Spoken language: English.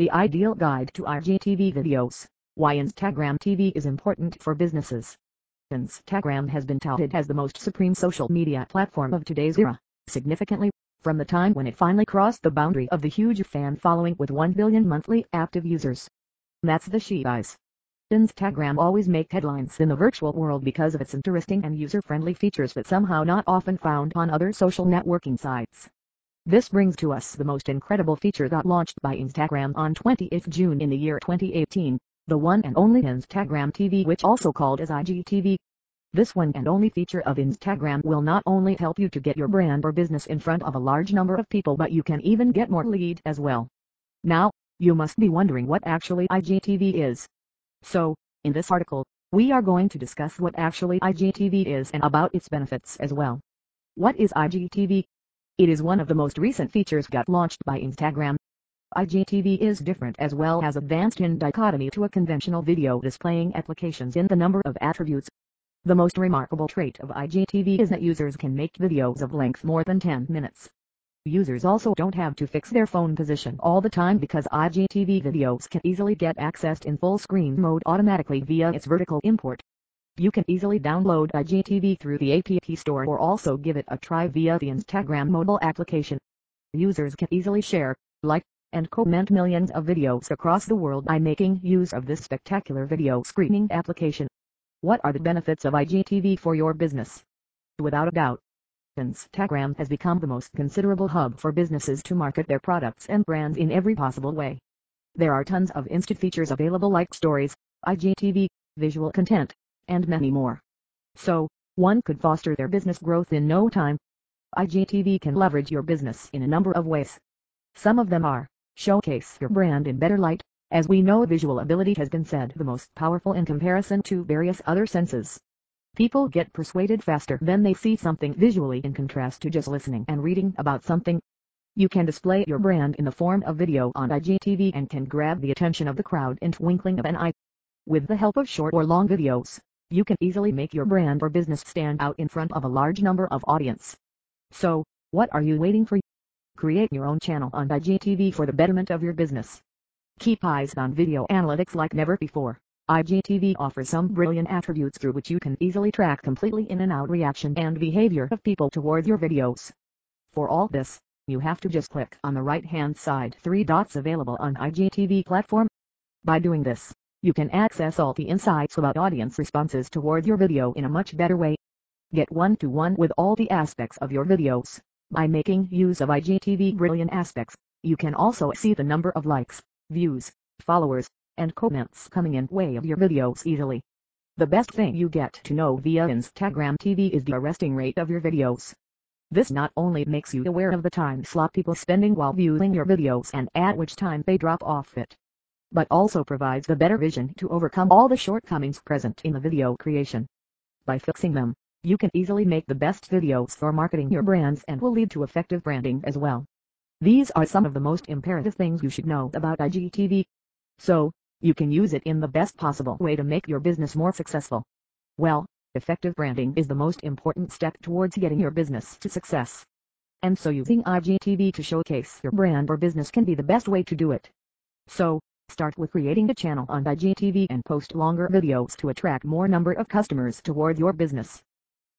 The ideal guide to IGTV videos. Why Instagram TV is important for businesses. Instagram has been touted as the most supreme social media platform of today's era, significantly, from the time when it finally crossed the boundary of the huge fan following with 1 billion monthly active users. That's the she guys. Instagram always make headlines in the virtual world because of its interesting and user-friendly features that somehow not often found on other social networking sites. This brings to us the most incredible feature that launched by Instagram on 20th June in the year 2018, the one and only Instagram TV which also called as IGTV. This one and only feature of Instagram will not only help you to get your brand or business in front of a large number of people but you can even get more lead as well. Now, you must be wondering what actually IGTV is. So, in this article, we are going to discuss what actually IGTV is and about its benefits as well. What is IGTV? It is one of the most recent features got launched by Instagram. IGTV is different as well as advanced in dichotomy to a conventional video displaying applications in the number of attributes. The most remarkable trait of IGTV is that users can make videos of length more than 10 minutes. Users also don't have to fix their phone position all the time because IGTV videos can easily get accessed in full screen mode automatically via its vertical import. You can easily download IGTV through the App Store or also give it a try via the Instagram mobile application. Users can easily share, like, and comment millions of videos across the world by making use of this spectacular video screening application. What are the benefits of IGTV for your business? Without a doubt, Instagram has become the most considerable hub for businesses to market their products and brands in every possible way. There are tons of instant features available like stories, IGTV, visual content, and many more. So, one could foster their business growth in no time. IGTV can leverage your business in a number of ways. Some of them are, showcase your brand in better light, as we know visual ability has been said the most powerful in comparison to various other senses. People get persuaded faster when they see something visually in contrast to just listening and reading about something. You can display your brand in the form of video on IGTV and can grab the attention of the crowd in twinkling of an eye. With the help of short or long videos, you can easily make your brand or business stand out in front of a large number of audience. So, what are you waiting for? Create your own channel on IGTV for the betterment of your business. Keep eyes on video analytics like never before. IGTV offers some brilliant attributes through which you can easily track completely in and out reaction and behavior of people toward your videos. For all this, you have to just click on the right hand side three dots available on IGTV platform. By doing this, you can access all the insights about audience responses toward your video in a much better way. Get one-to-one -one with all the aspects of your videos. By making use of IGTV brilliant aspects, you can also see the number of likes, views, followers, and comments coming in way of your videos easily. The best thing you get to know via Instagram TV is the arresting rate of your videos. This not only makes you aware of the time slot people spending while viewing your videos and at which time they drop off it, but also provides the better vision to overcome all the shortcomings present in the video creation. By fixing them, you can easily make the best videos for marketing your brands and will lead to effective branding as well. These are some of the most imperative things you should know about IGTV. So, you can use it in the best possible way to make your business more successful. Well, effective branding is the most important step towards getting your business to success. And so using IGTV to showcase your brand or business can be the best way to do it. So, start with creating a channel on IGTV and post longer videos to attract more number of customers toward your business.